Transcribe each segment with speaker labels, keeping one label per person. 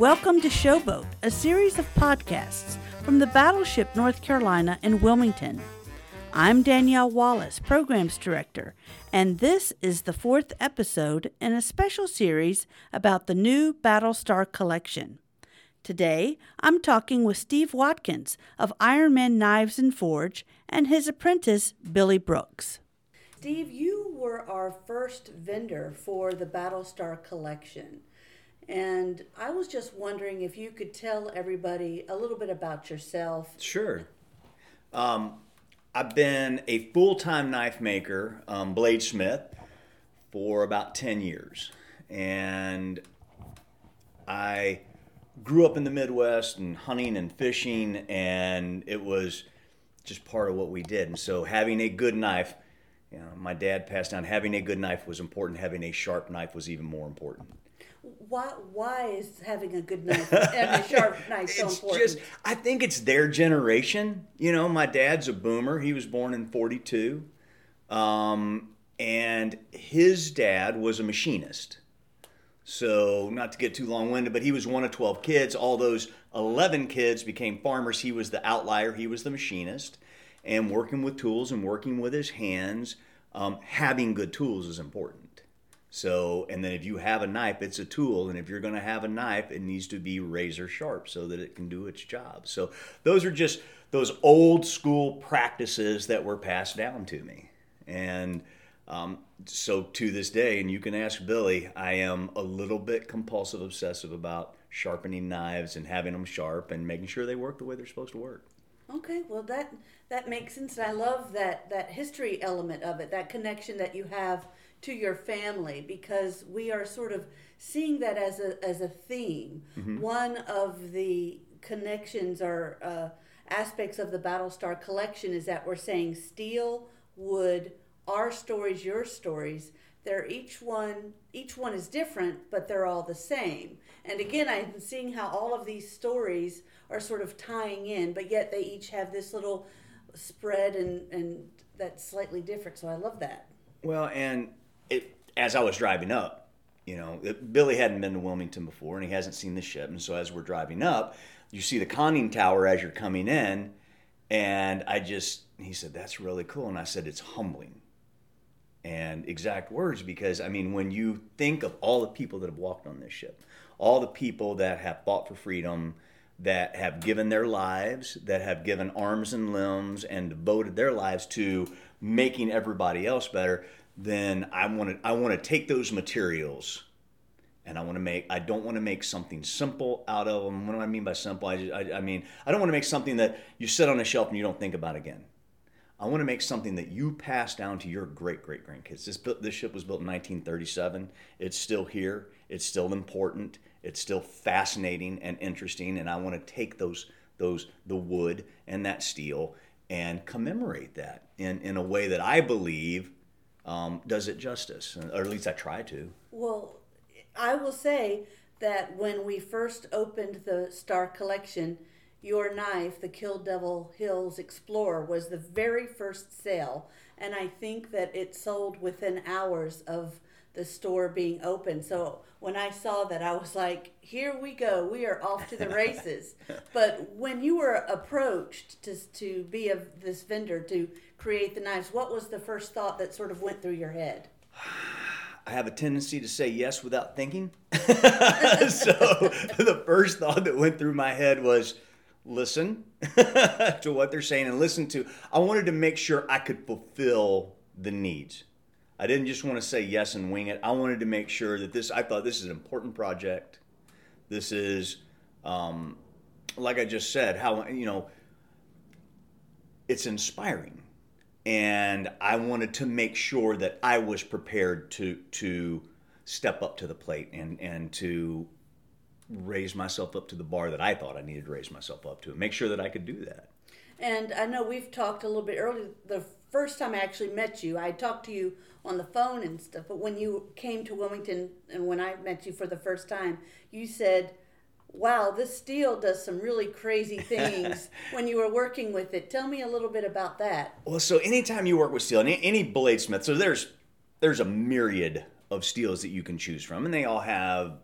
Speaker 1: Welcome to Showboat, a series of podcasts from the Battleship North Carolina in Wilmington. I'm Danielle Wallace, Programs Director, and this is the fourth episode in a special series about the new Battlestar collection. Today, I'm talking with Steve Watkins of Ironman Knives and Forge and his apprentice, Billy Brooks. Steve, you were our first vendor for the Battlestar collection. And I was just wondering if you could tell everybody a little bit about yourself.
Speaker 2: Sure. Um, I've been a full time knife maker, um, bladesmith, for about 10 years. And I grew up in the Midwest and hunting and fishing, and it was just part of what we did. And so having a good knife, you know, my dad passed down, having a good knife was important, having a sharp knife was even more important
Speaker 1: why why is having a good knife and a sharp knife so
Speaker 2: it's
Speaker 1: important? Just,
Speaker 2: I think it's their generation. You know, my dad's a boomer. He was born in '42, um, and his dad was a machinist. So, not to get too long winded, but he was one of 12 kids. All those 11 kids became farmers. He was the outlier, he was the machinist. And working with tools and working with his hands, um, having good tools is important. So, and then if you have a knife, it's a tool. And if you're going to have a knife, it needs to be razor sharp so that it can do its job. So, those are just those old school practices that were passed down to me. And um, so, to this day, and you can ask Billy, I am a little bit compulsive obsessive about sharpening knives and having them sharp and making sure they work the way they're supposed to work.
Speaker 1: Okay, well that that makes sense. I love that that history element of it, that connection that you have to your family because we are sort of seeing that as a as a theme. Mm-hmm. One of the connections or uh, aspects of the Battlestar collection is that we're saying steel, wood, our stories, your stories. They're each one each one is different, but they're all the same. And again, I'm seeing how all of these stories are sort of tying in, but yet they each have this little spread and and that's slightly different. So I love that.
Speaker 2: Well, and it, as I was driving up, you know, it, Billy hadn't been to Wilmington before and he hasn't seen the ship. And so as we're driving up, you see the conning tower as you're coming in. And I just, he said, that's really cool. And I said, it's humbling. And exact words, because I mean, when you think of all the people that have walked on this ship, all the people that have fought for freedom, that have given their lives, that have given arms and limbs and devoted their lives to making everybody else better, then I want to I want to take those materials and I want to make I don't want to make something simple out of them. What do I mean by simple? I, I, I mean I don't want to make something that you sit on a shelf and you don't think about again. I want to make something that you pass down to your great great grandkids. This this ship was built in 1937. It's still here. It's still important. It's still fascinating and interesting. And I want to take those those the wood and that steel and commemorate that in in a way that I believe um, does it justice, or at least I try to.
Speaker 1: Well, I will say that when we first opened the Star Collection, your knife, the Kill Devil Hills Explorer, was the very first sale, and I think that it sold within hours of the store being open. So when I saw that, I was like, "Here we go! We are off to the races." but when you were approached to to be a this vendor to create the knives, what was the first thought that sort of went through your head?
Speaker 2: I have a tendency to say yes without thinking. so the first thought that went through my head was listen to what they're saying and listen to. I wanted to make sure I could fulfill the needs. I didn't just want to say yes and wing it. I wanted to make sure that this, I thought this is an important project. This is, um, like I just said, how, you know, it's inspiring and I wanted to make sure that I was prepared to to step up to the plate and and to raise myself up to the bar that I thought I needed to raise myself up to, make sure that I could do that.
Speaker 1: And I know we've talked a little bit earlier. The first time I actually met you, I talked to you on the phone and stuff. But when you came to Wilmington and when I met you for the first time, you said wow, this steel does some really crazy things when you were working with it. Tell me a little bit about that.
Speaker 2: Well, so anytime you work with steel, any, any bladesmith, so there's there's a myriad of steels that you can choose from, and they all have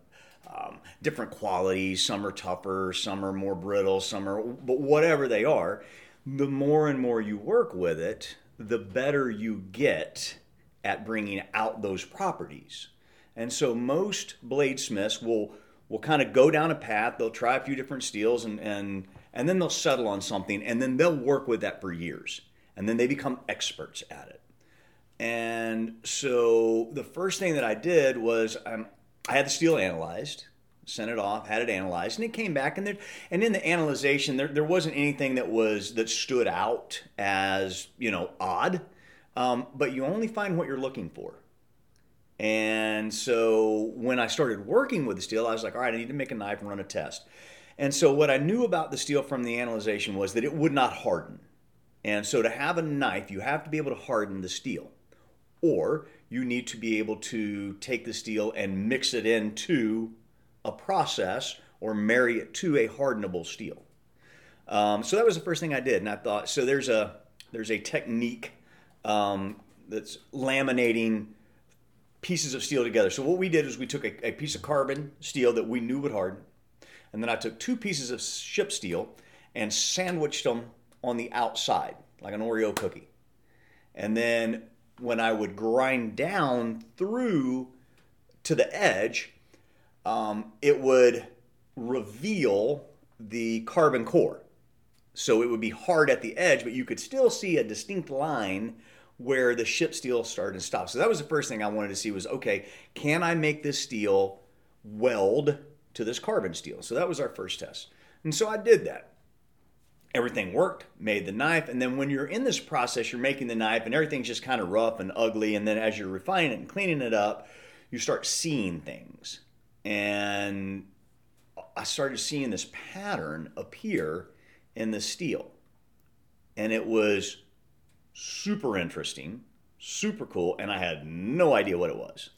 Speaker 2: um, different qualities. Some are tougher, some are more brittle, some are, but whatever they are, the more and more you work with it, the better you get at bringing out those properties. And so most bladesmiths will will kind of go down a path. They'll try a few different steels and and and then they'll settle on something and then they'll work with that for years. And then they become experts at it. And so the first thing that I did was um, I had the steel analyzed, sent it off, had it analyzed, and it came back. And there, and in the analyzation, there, there wasn't anything that was that stood out as you know odd. Um, but you only find what you're looking for. And so when I started working with the steel, I was like, all right, I need to make a knife and run a test. And so what I knew about the steel from the analyzation was that it would not harden. And so to have a knife, you have to be able to harden the steel. Or you need to be able to take the steel and mix it into a process or marry it to a hardenable steel. Um, so that was the first thing I did, and I thought so. There's a there's a technique um, that's laminating pieces of steel together. So what we did is we took a, a, piece of carbon steel that we knew would harden, and then I took two pieces of ship steel and sandwiched them on the outside like an Oreo cookie. And then when I would grind down through to the edge, um, it would reveal the carbon core. So it would be hard at the edge, but you could still see a distinct line where the ship steel started and stopped. So that was the first thing I wanted to see was okay, can I make this steel weld to this carbon steel? So that was our first test. And so I did that. Everything worked, made the knife, and then when you're in this process, you're making the knife and everything's just kind of rough and ugly. And then as you're refining it and cleaning it up, you start seeing things. And I started seeing this pattern appear in the steel. And it was super interesting, super cool, and I had no idea what it was.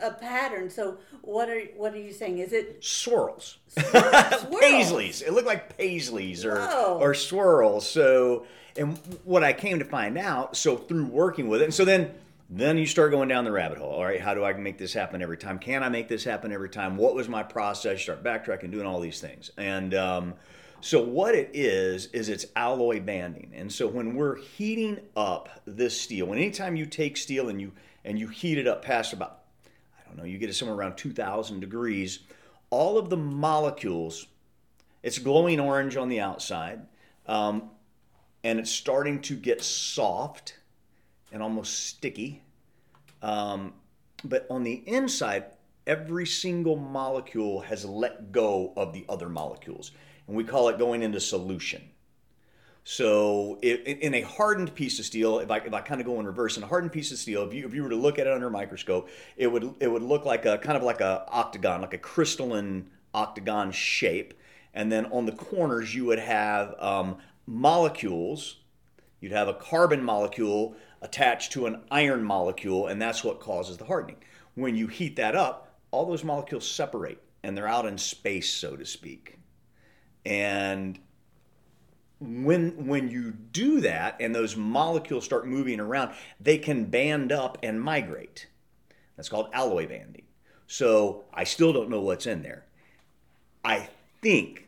Speaker 1: A pattern. So what are what are you saying? Is it
Speaker 2: swirls? swirls. Paisleys. It looked like paisleys or Whoa. or swirls. So and what I came to find out, so through working with it, and so then then you start going down the rabbit hole. All right, how do I make this happen every time? Can I make this happen every time? What was my process? You start backtracking, doing all these things, and um, so what it is is it's alloy banding. And so when we're heating up this steel, and anytime you take steel and you and you heat it up past about I don't know, you get it somewhere around 2000 degrees, all of the molecules it's glowing orange on the outside, um, and it's starting to get soft and almost sticky. Um, but on the inside, every single molecule has let go of the other molecules and we call it going into solution. So, in a hardened piece of steel, if I, if I kind of go in reverse, in a hardened piece of steel, if you, if you were to look at it under a microscope, it would it would look like a kind of like a octagon, like a crystalline octagon shape, and then on the corners you would have um, molecules. You'd have a carbon molecule attached to an iron molecule, and that's what causes the hardening. When you heat that up, all those molecules separate, and they're out in space, so to speak. And when when you do that and those molecules start moving around, they can band up and migrate. That's called alloy banding. So I still don't know what's in there. I think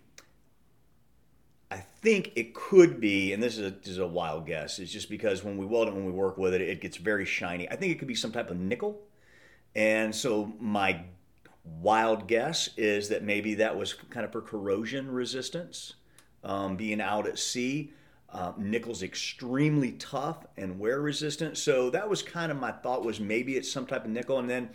Speaker 2: think it could be, and this is a, this is a wild guess. It's just because when we weld it, when we work with it, it gets very shiny. I think it could be some type of nickel. And so my wild guess is that maybe that was kind of for corrosion resistance, um, being out at sea. Uh, nickel's extremely tough and wear resistant, so that was kind of my thought was maybe it's some type of nickel. And then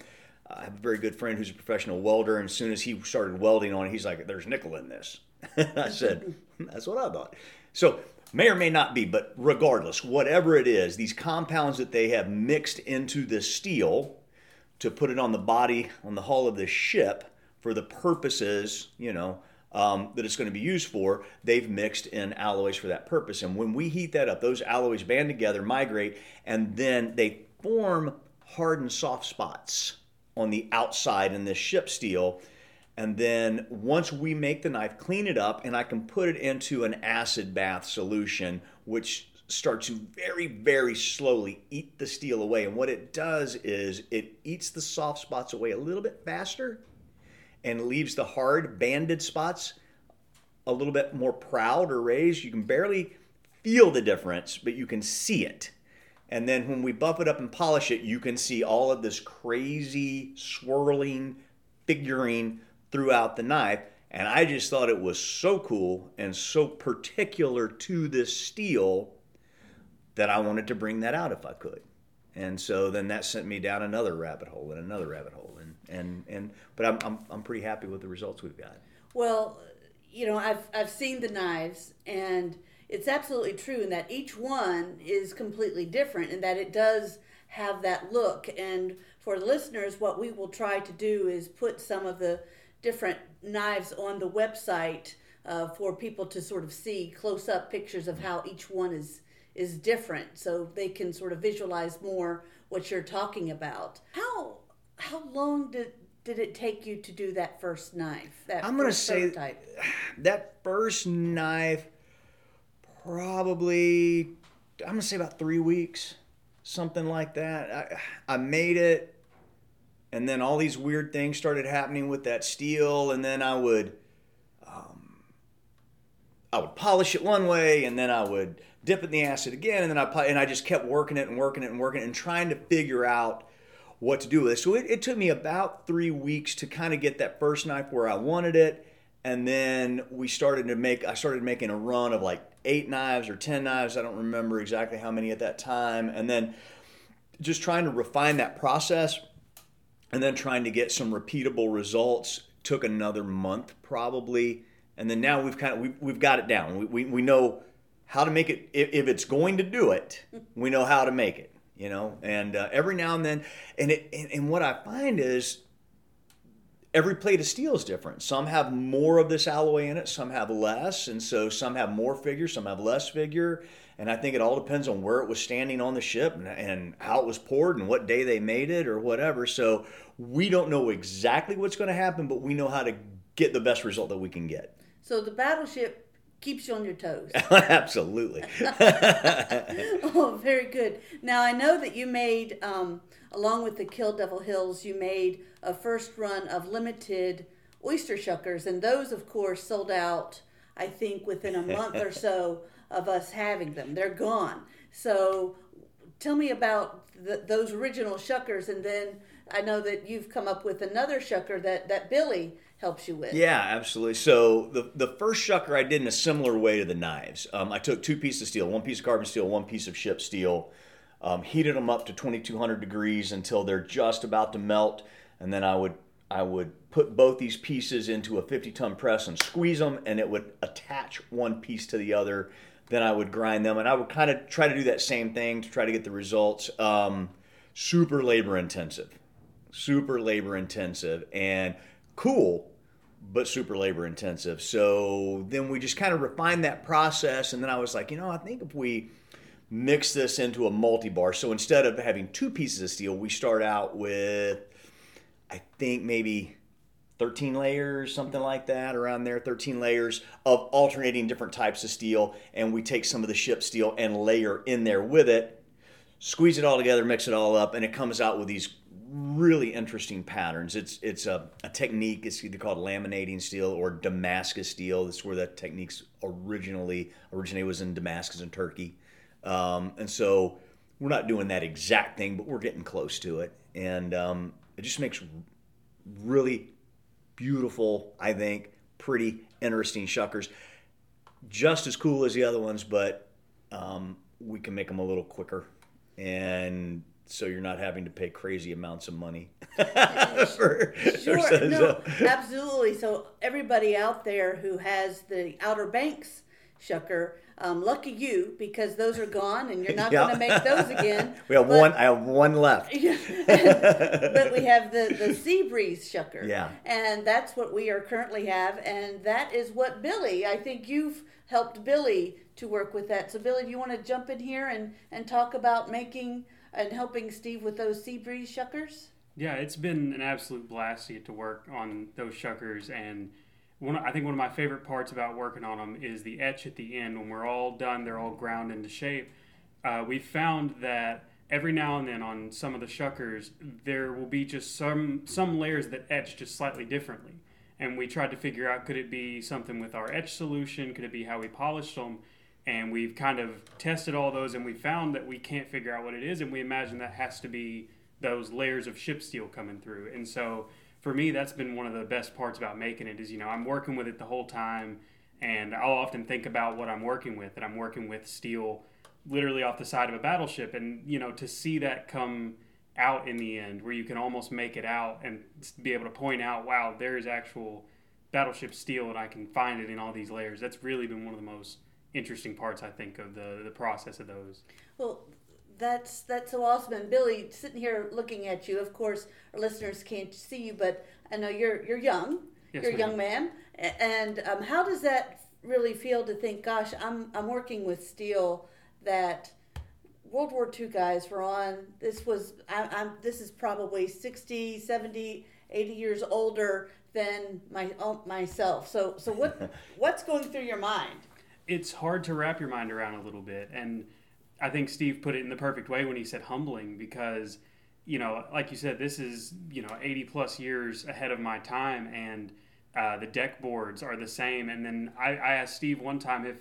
Speaker 2: I have a very good friend who's a professional welder, and as soon as he started welding on it, he's like, "There's nickel in this." I said, "That's what I thought." So may or may not be, but regardless, whatever it is, these compounds that they have mixed into the steel to put it on the body, on the hull of the ship for the purposes, you know, um, that it's going to be used for, they've mixed in alloys for that purpose. And when we heat that up, those alloys band together, migrate, and then they form hard and soft spots on the outside in this ship steel. And then once we make the knife, clean it up, and I can put it into an acid bath solution, which starts to very, very slowly eat the steel away. And what it does is it eats the soft spots away a little bit faster and leaves the hard banded spots a little bit more proud or raised. You can barely feel the difference, but you can see it. And then when we buff it up and polish it, you can see all of this crazy swirling figuring throughout the knife. And I just thought it was so cool and so particular to this steel that I wanted to bring that out if I could. And so then that sent me down another rabbit hole and another rabbit hole. And, and, and but I'm, I'm, I'm pretty happy with the results we've got.
Speaker 1: Well, you know, I've, I've seen the knives and it's absolutely true in that each one is completely different and that it does have that look. And for listeners, what we will try to do is put some of the different knives on the website uh, for people to sort of see close up pictures of how each one is is different so they can sort of visualize more what you're talking about. How how long did did it take you to do that first knife? That
Speaker 2: I'm going to say prototype? that first knife probably I'm going to say about 3 weeks, something like that. I I made it and then all these weird things started happening with that steel and then I would um, I would polish it one way and then I would dip it in the acid again and then I and I just kept working it and working it and working it and trying to figure out what to do with it. So it, it took me about three weeks to kind of get that first knife where I wanted it. And then we started to make, I started making a run of like eight knives or 10 knives. I don't remember exactly how many at that time. And then just trying to refine that process and then trying to get some repeatable results took another month probably. And then now we've kind of, we, we've got it down. We, we, we know how to make it. If, if it's going to do it, we know how to make it you know and uh, every now and then and it and, and, what i find is every plate of steel is different some have more of this alloy in it some have less and so some have more figure some have less figure and i think it all depends on where it was standing on the ship and, and how it was poured and what day they made it or whatever so we don't know exactly what's going to happen but we know how to get the best result that we can get
Speaker 1: so the battleship keeps you on your toes.
Speaker 2: Absolutely.
Speaker 1: oh, very good. Now I know that you made, um, along with the Kill Devil Hills, you made a first run of limited oyster shuckers, and those, of course, sold out. I think within a month or so of us having them, they're gone. So, tell me about the, those original shuckers, and then I know that you've come up with another shucker that that Billy helps you with.
Speaker 2: Yeah, absolutely. So the the first shucker I did in a similar way to the knives. Um, I took two pieces of steel, one piece of carbon steel, one piece of ship steel, um, heated them up to 2200 degrees until they're just about to melt, and then I would I would put both these pieces into a 50 ton press and squeeze them, and it would attach one piece to the other. Then I would grind them, and I would kind of try to do that same thing to try to get the results. Um, super labor intensive, super labor intensive, and cool but super labor intensive. So then we just kind of refined that process. And then I was like, you know, I think if we mix this into a multi bar, so instead of having two pieces of steel, we start out with, I think maybe 13 layers, something like that, around there, 13 layers of alternating different types of steel. And we take some of the ship steel and layer in there with it, squeeze it all together, mix it all up, and it comes out with these really interesting patterns. It's it's a, a, technique. It's either called laminating steel or Damascus steel. That's where that techniques originally originated was in Damascus in Turkey, um, and so we're not doing that exact thing, but we're getting close to it, and um, it just makes really beautiful. I think pretty interesting shuckers, just as cool as the other ones, but um, we can make them a little quicker and so you're not having to pay crazy amounts of money.
Speaker 1: for, sure, for no, absolutely. So everybody out there who has the Outer Banks shucker, um, lucky you because those are gone and you're not yeah. going to make those again.
Speaker 2: we have but, one. I have one left.
Speaker 1: but we have the the Sea Breeze shucker.
Speaker 2: Yeah.
Speaker 1: And that's what we are currently have, and that is what Billy. I think you've helped Billy to work with that. So Billy, do you want to jump in here and and talk about making? and helping Steve with those sea breeze shuckers?
Speaker 3: Yeah, it's been an absolute blast to get to work on those shuckers and one, I think one of my favorite parts about working on them is the etch at the end. When we're all done, they're all ground into shape. Uh, we found that every now and then on some of the shuckers, there will be just some some layers that etch just slightly differently. and we tried to figure out could it be something with our etch solution, could it be how we polished them, and we've kind of tested all those, and we found that we can't figure out what it is, and we imagine that has to be those layers of ship steel coming through, and so for me, that's been one of the best parts about making it is you know I'm working with it the whole time, and I'll often think about what I'm working with, and I'm working with steel literally off the side of a battleship, and you know to see that come out in the end, where you can almost make it out and be able to point out, wow, there is actual battleship steel, and I can find it in all these layers. That's really been one of the most interesting parts I think of the the process of those.
Speaker 1: Well, that's that's so awesome. And Billy, sitting here looking at you, of course, our listeners can't see you, but I know you're you're young.
Speaker 3: Yes,
Speaker 1: you're a young man, and um, how does that really feel to think, gosh, I'm I'm working with steel that World War II guys were on. This was I, I'm this is probably 60, 70, 80 years older than my oh, myself. So so what what's going through your mind?
Speaker 3: it's hard to wrap your mind around a little bit and i think steve put it in the perfect way when he said humbling because you know like you said this is you know 80 plus years ahead of my time and uh, the deck boards are the same. And then I, I asked steve one time if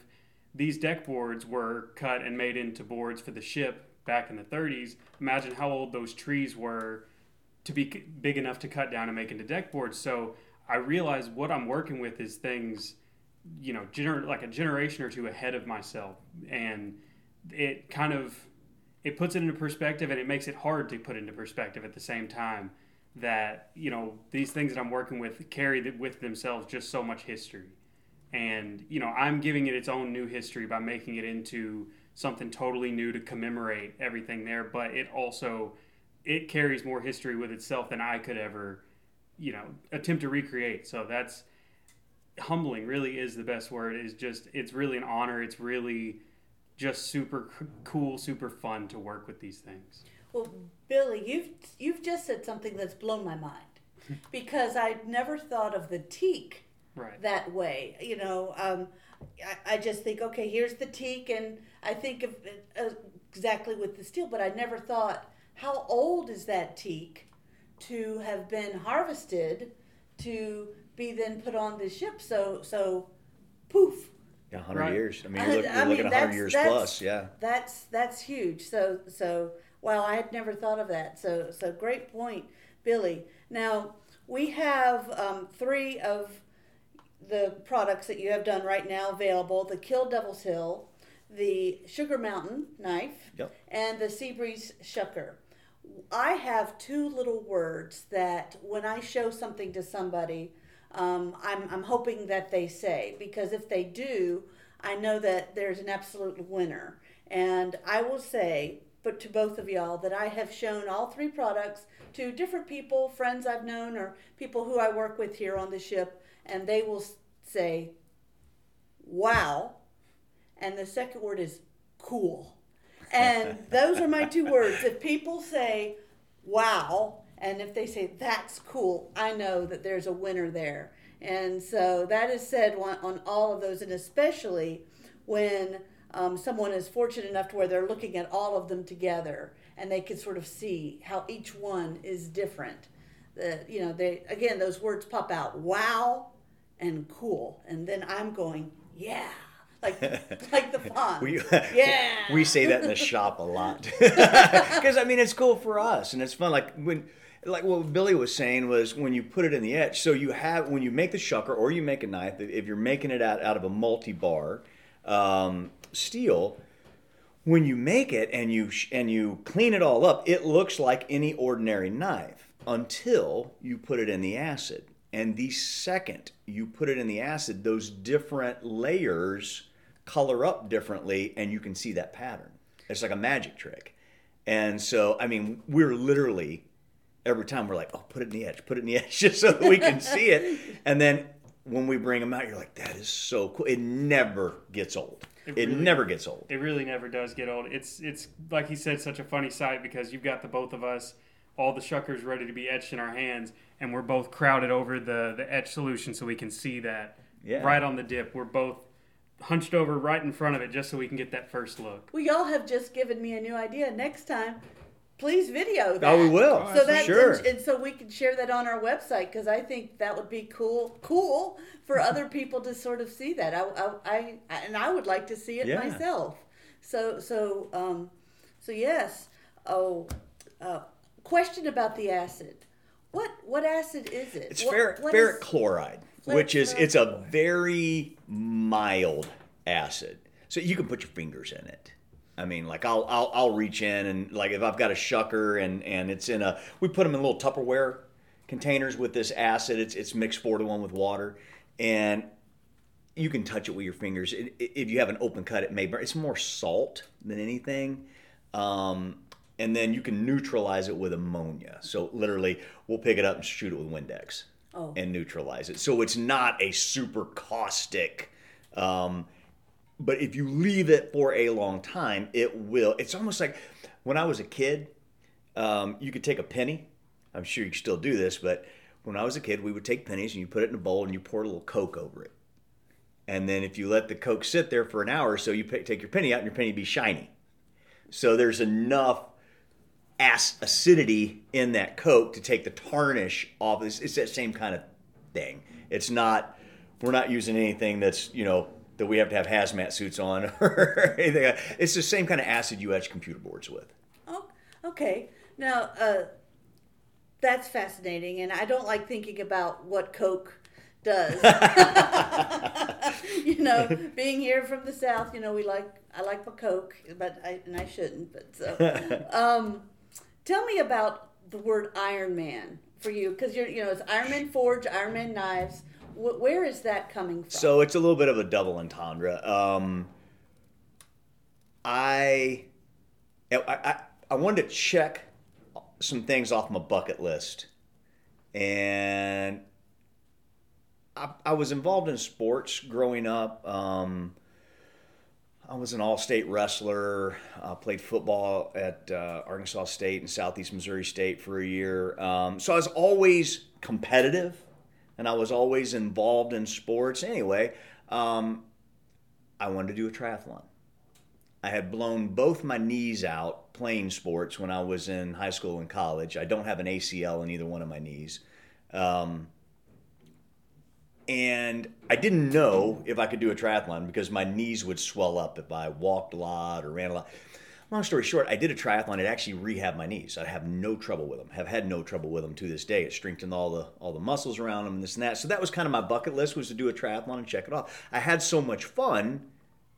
Speaker 3: these deck boards were cut and made into boards for the ship back in the 30s imagine how old those trees were to be big enough to cut down and make into deck boards. So i realized what i'm working with is things you know, gener- like a generation or two ahead of myself, and it kind of it puts it into perspective, and it makes it hard to put into perspective at the same time. That you know these things that I'm working with carry with themselves just so much history, and you know I'm giving it its own new history by making it into something totally new to commemorate everything there. But it also it carries more history with itself than I could ever, you know, attempt to recreate. So that's humbling really is the best word is just it's really an honor it's really just super c- cool super fun to work with these things
Speaker 1: Well, Billy, you've you've just said something that's blown my mind because I'd never thought of the teak
Speaker 3: right
Speaker 1: that way. You know, um, I, I just think, okay, here's the teak, and I think of it, uh, exactly with the steel, but I never thought how old is that teak to have been harvested to be then put on the ship. So so, poof.
Speaker 2: Yeah, 100
Speaker 3: Right.
Speaker 2: years. I mean, you're, look, you're
Speaker 1: mean,
Speaker 2: looking at 100 years
Speaker 1: that's-
Speaker 2: plus. Yeah.
Speaker 1: That's that's huge. So so wow, I had never thought of that. So so great point, Billy. Now we have um, three of the products that you have done right now available: the Kill Devil's Hill, the Sugar Mountain knife,
Speaker 2: Yep.
Speaker 1: and the Seabreeze Shucker. I have two little words that when I show something to somebody, um, I'm, I'm hoping that they say, because if they do, I know that there's an absolute winner. And I will say, but to both of y'all, that I have shown all three products to different people, friends I've known, or people who I work with here on the ship, and they will say, wow. And the second word is cool. And those are my two words. If people say, wow, and if they say, that's cool, I know that there's a winner there. And so that is said on, on all of those, and especially when um, someone is fortunate enough to where they're looking at all of them together and they can sort of see how each one is different. The, you know, they again those words pop out, wow and cool, and then I'm going, yeah, like like the font.
Speaker 2: We,
Speaker 1: Yeah.
Speaker 2: we say that in the shop a lot because I mean it's cool for us and it's fun. Like when, like what Billy was saying was when you put it in the etch. So you have when you make the shucker or you make a knife. If you're making it out out of a multi-bar um, steel, when you make it and you sh- and you clean it all up, it looks like any ordinary knife until you put it in the acid. And the second you put it in the acid, those different layers color up differently, and you can see that pattern. It's like a magic trick. And so, I mean, we're literally every time we're like, "Oh, put it in the etch, put it in the etch," just so that we can see it. And then when we bring them out, you're like, "That is so cool." It never gets old. It,
Speaker 3: It really-
Speaker 2: never gets old.
Speaker 3: It really never does get old. It's it's like he said, such a funny sight because you've got the both of us, all the shuckers ready to be etched in our hands, and we're both crowded over the the etch solution so we can see that
Speaker 2: Yeah.
Speaker 3: right on the dip. We're both hunched over right in front of it just so we can get that first look.
Speaker 1: Well, y'all have just given me a new idea. Next time, please video that.
Speaker 2: Oh, we will.
Speaker 1: So that's
Speaker 2: sure.
Speaker 1: and, and so we can share that on our website because I think that would be cool, cool for other people to sort of see that. I, I, I and I would like to see it
Speaker 2: Yeah.
Speaker 1: myself. So, so, um, so yes. Oh, uh, question about the acid. What what acid is it?
Speaker 2: It's
Speaker 1: What-
Speaker 2: ferric,
Speaker 1: what
Speaker 2: ferric
Speaker 1: is-
Speaker 2: chloride, which is it's a very mild acid. So you can put your fingers in it. I mean, like I'll I'll, I'll reach in and like if I've got a shucker and and it's in a we put them in little Tupperware containers with this acid. It's it's mixed four to one with water, and you can touch it with your fingers. It, it- if you have an open cut, it may burn. It's more salt than anything. Um, and then you can neutralize it with ammonia. So literally, we'll pick it up and shoot it with Windex
Speaker 1: Oh.
Speaker 2: and neutralize it. So it's not a super caustic. Um, but if you leave it for a long time, it will. It's almost like when I was a kid, um, you could take a penny. I'm sure you can still do this, but when I was a kid, we would take pennies and you put it in a bowl and you pour a little Coke over it. And then if you let the Coke sit there for an hour or so, you pick, take your penny out and your penny be shiny. So there's enough ac- acidity in that Coke to take the tarnish off. It's, it's that same kind of thing. It's not, we're not using anything that's, you know, that we have to have hazmat suits on or anything. It's the same kind of acid you etch computer boards with.
Speaker 1: Oh, okay. Now, uh, that's fascinating, and I don't like thinking about what Coke does. you know, being here from the South, you know, we like I like my Coke, but I and I shouldn't. But so, um, tell me about the word Iron Man for you, because you're you know it's Iron Man Forge, Iron Man Knives. Wh- where is that coming from?
Speaker 2: So it's a little bit of a double entendre. Um, I, I, I, I wanted to check some things off my bucket list, and I, I was involved in sports growing up. Um, I was an all-state wrestler. Uh, played football at uh, Arkansas State and Southeast Missouri State for a year. Um, so I was always competitive, and I was always involved in sports. Anyway, um, I wanted to do a triathlon. I had blown both my knees out playing sports when I was in high school and college. I don't have an ACL in either one of my knees. Um, and I didn't know if I could do a triathlon because my knees would swell up if I walked a lot or ran a lot. Long story short, I did a triathlon. It actually rehabbed my knees. I have no trouble with them. Have had no trouble with them to this day. It strengthened all the all the muscles around them and this and that. So that was kind of my bucket list was to do a triathlon and check it off. I had so much fun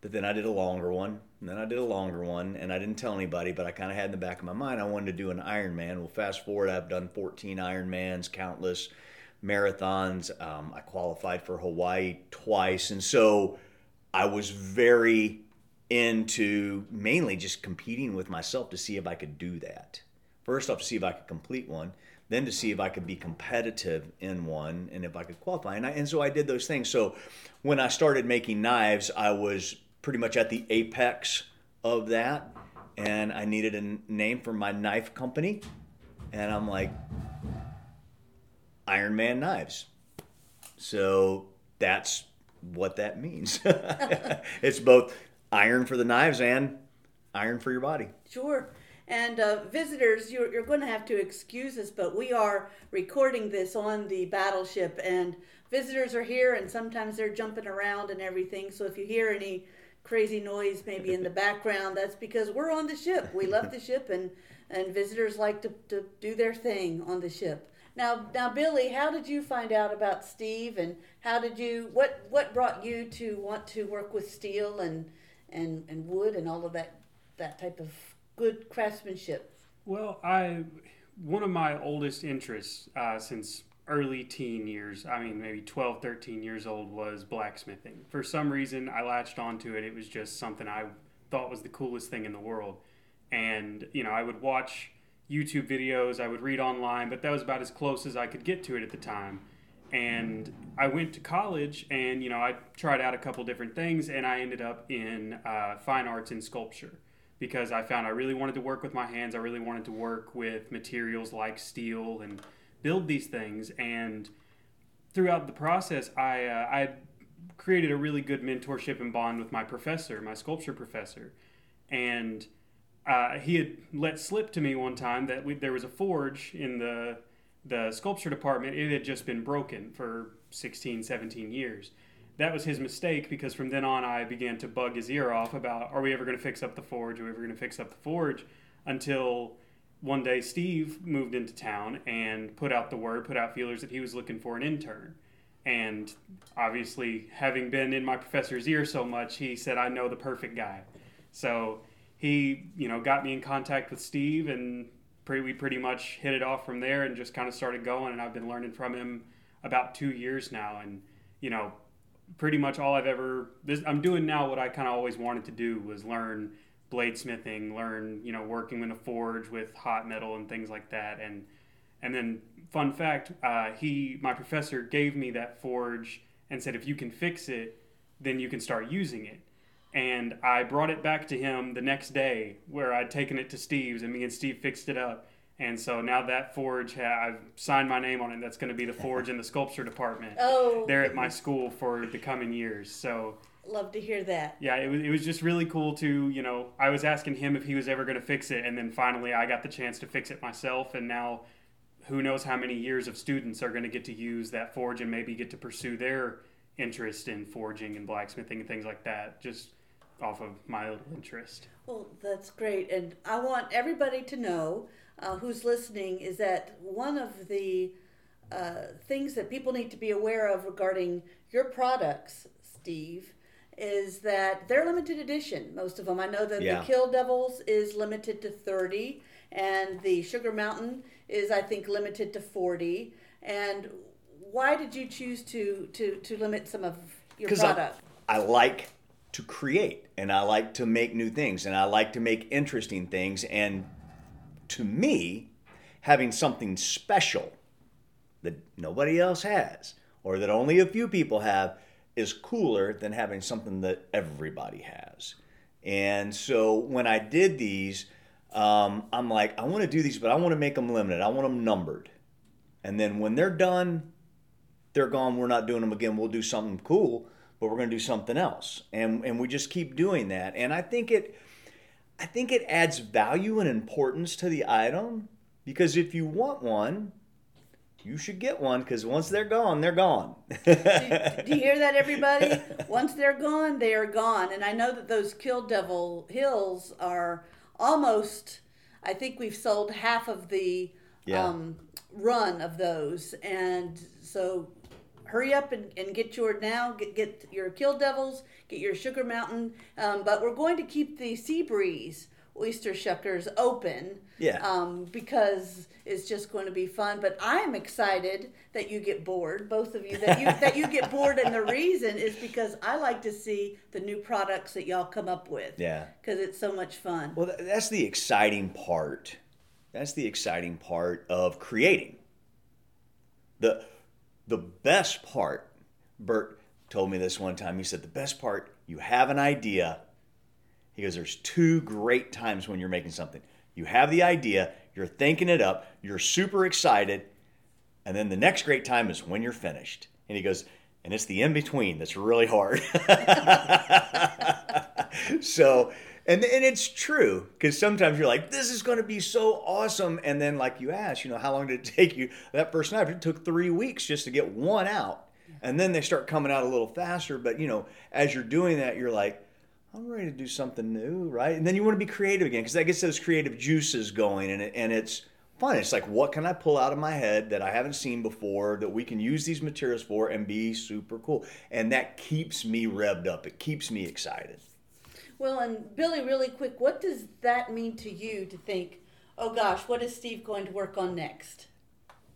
Speaker 2: that then I did a longer one, and then I did a longer one, and I didn't tell anybody, but I kind of had in the back of my mind I wanted to do an Ironman. Well, fast forward, I've done 14 Ironmans, countless marathons. Um, I qualified for Hawaii twice, and so I was very into mainly just competing with myself to see if I could do that. First off, to see if I could complete one, then to see if I could be competitive in one and if I could qualify. And, I, and so I did those things. So when I started making knives, I was pretty much at the apex of that. And I needed a name for my knife company. And I'm like, Iron Man Knives. So that's what that means. it's both iron for the knives and iron for your body.
Speaker 1: Sure. And uh, visitors, you're, you're going to have to excuse us, but we are recording this on the battleship, and visitors are here, and sometimes they're jumping around and everything. So if you hear any crazy noise maybe in the background, that's because we're on the ship. We love the ship, and, and visitors like to, to do their thing on the ship. Now, now, Billy, how did you find out about Steve, and how did you what what brought you to want to work with steel and and and wood and all of that that type of good craftsmanship?
Speaker 3: Well, I one of my oldest interests uh, since early teen years, I mean maybe 12, 13 years old was blacksmithing. For some reason, I latched onto it. It was just something I thought was the coolest thing in the world. And, you know, I would watch YouTube videos, I would read online, but that was about as close as I could get to it at the time. And I went to college and, you know, I tried out a couple different things and I ended up in uh, fine arts and sculpture because I found I really wanted to work with my hands. I really wanted to work with materials like steel and build these things. And throughout the process, I uh, I created a really good mentorship and bond with my professor, my sculpture professor, and uh, he had let slip to me one time that we, there was a forge in the the sculpture department. It had just been broken for 16, 17 years. That was his mistake because from then on I began to bug his ear off about are we ever going to fix up the forge? Are we ever going to fix up the forge? Until one day Steve moved into town and put out the word, put out feelers that he was looking for an intern. And obviously, having been in my professor's ear so much, he said, I know the perfect guy. So he, you know, got me in contact with Steve, and pretty, we pretty much hit it off from there and just kind of started going. And I've been learning from him about two years now. And, you know, pretty much all I've ever, this, I'm doing now what I kind of always wanted to do was learn bladesmithing, learn, you know, working in a forge with hot metal and things like that. And, and then fun fact, uh, he, my professor gave me that forge and said, if you can fix it, then you can start using it. And I brought it back to him the next day where I'd taken it to Steve's and me and Steve fixed it up. And so now that forge, I've signed my name on it. That's going to be the forge in the sculpture department
Speaker 1: Oh,
Speaker 3: there at my school for the coming years. So
Speaker 1: love to hear that.
Speaker 3: yeah, it was, it was just really cool to, you know, I was asking him if he was ever going to fix it. And then finally I got the chance to fix it myself. And now who knows how many years of students are going to get to use that forge and maybe get to pursue their interest in forging and blacksmithing and things like that just off of my little interest.
Speaker 1: Well, that's great. And I want everybody to know uh, who's listening is that one of the uh, things that people need to be aware of regarding your products, Steve, is that they're limited edition. Most of them. I know that
Speaker 2: Yeah.
Speaker 1: the Kill Devils is limited to 30, and the Sugar Mountain is, I think, limited to 40. And why did you choose to, to, to limit some of your
Speaker 2: Because I,
Speaker 1: product?
Speaker 2: I like to create and I like to make new things and I like to make interesting things. And to me, having something special that nobody else has or that only a few people have is cooler than having something that everybody has. And so when I did these, um, I'm like, I want to do these, but I want to make them limited. I want them numbered. And then when they're done, they're gone. We're not doing them again. We'll do something cool, but we're going to do something else. And and we just keep doing that. And I think it I think it adds value and importance to the item because if you want one, you should get one because once they're gone, they're gone.
Speaker 1: do, do you hear that, everybody? Once they're gone, they are gone. And I know that those Kill Devil Hills are almost. I think we've sold half of the
Speaker 2: Yeah.
Speaker 1: um, run of those, and so hurry up and, and get your now. Get get your Kill Devils, get your Sugar Mountain. Um, but we're going to keep the Sea Breeze oyster shuckers open
Speaker 2: Yeah.
Speaker 1: um, because it's just going to be fun. But I'm excited that you get bored, both of you, that you that you get bored, and the reason is because I like to see the new products that y'all come up with.
Speaker 2: Yeah.
Speaker 1: because it's so much fun.
Speaker 2: Well, that's the exciting part. That's the exciting part of creating. The the best part, Bert told me this one time. He said the best part, you have an idea. He goes, there's two great times when you're making something. You have the idea, you're thinking it up, you're super excited, and then the next great time is when you're finished. And he goes, and it's the in between that's really hard. so, and and it's true because sometimes you're like, this is going to be so awesome, and then like you ask, you know, how long did it take you? That first knife it took three weeks just to get one out, and then they start coming out a little faster. But you know, as you're doing that, you're like. I'm ready to do something new, right? And then you want to be creative again because that gets those creative juices going, and it, and it's fun. It's like, what can I pull out of my head that I haven't seen before that we can use these materials for and be super cool? And that keeps me revved up. It keeps me excited.
Speaker 1: Well, and Billy, really quick, what does that mean to you to think? Oh gosh, what is Steve going to work on next?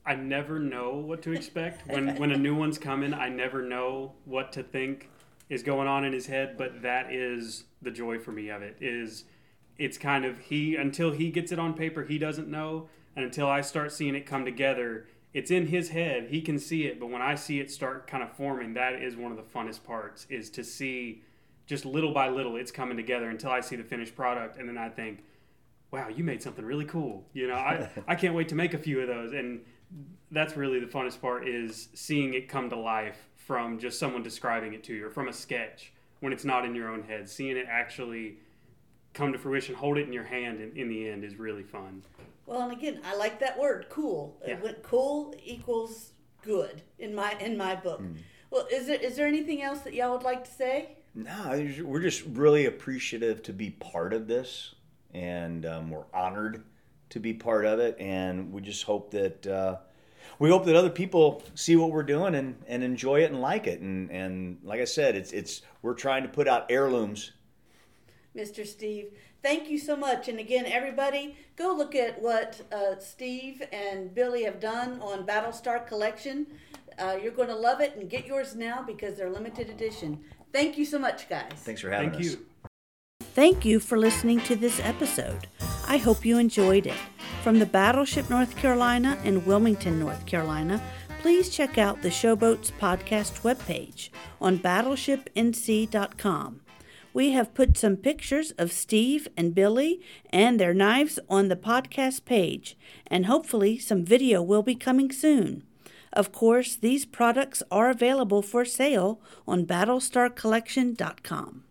Speaker 3: I never know what to expect when when a new one's coming. I never know what to think is going on in his head, but that is the joy for me of it. Is it's kind of he until he gets it on paper, he doesn't know, and until I start seeing it come together, it's in his head. He can see it, but when I see it start kind of forming, that is one of the funnest parts. Is to see just little by little it's coming together until I see the finished product, and then I think, wow, you made something really cool. You know, I, I can't wait to make a few of those. And that's really the funnest part is seeing it come to life from just someone describing it to you or from a sketch when it's not in your own head, seeing it actually come to fruition, hold it in your hand in, in the end is really fun.
Speaker 1: Well, and again, I like that word, cool.
Speaker 3: Yeah.
Speaker 1: It went cool equals good in my in my book.
Speaker 2: Hmm.
Speaker 1: Well, is there is there anything else that y'all would like to say?
Speaker 2: No, we're just really appreciative to be part of this, and um, we're honored to be part of it. And we just hope that uh, we hope that other people see what we're doing and, and enjoy it and like it. And and like I said, it's it's we're trying to put out heirlooms.
Speaker 1: Mr. Steve. Thank you so much. And again, everybody, go look at what uh, Steve and Billy have done on Battlestar Collection. Uh, you're going to love it and get yours now because they're limited edition. Thank you so much, guys.
Speaker 2: Thanks for having
Speaker 3: Thank
Speaker 2: us.
Speaker 3: you.
Speaker 1: Thank you for listening to this episode. I hope you enjoyed it. From the Battleship North Carolina in Wilmington, North Carolina, please check out the Showboats podcast webpage on battleshipnc.com. We have put some pictures of Steve and Billy and their knives on the podcast page, and hopefully some video will be coming soon. Of course, these products are available for sale on battlestarcollection.com.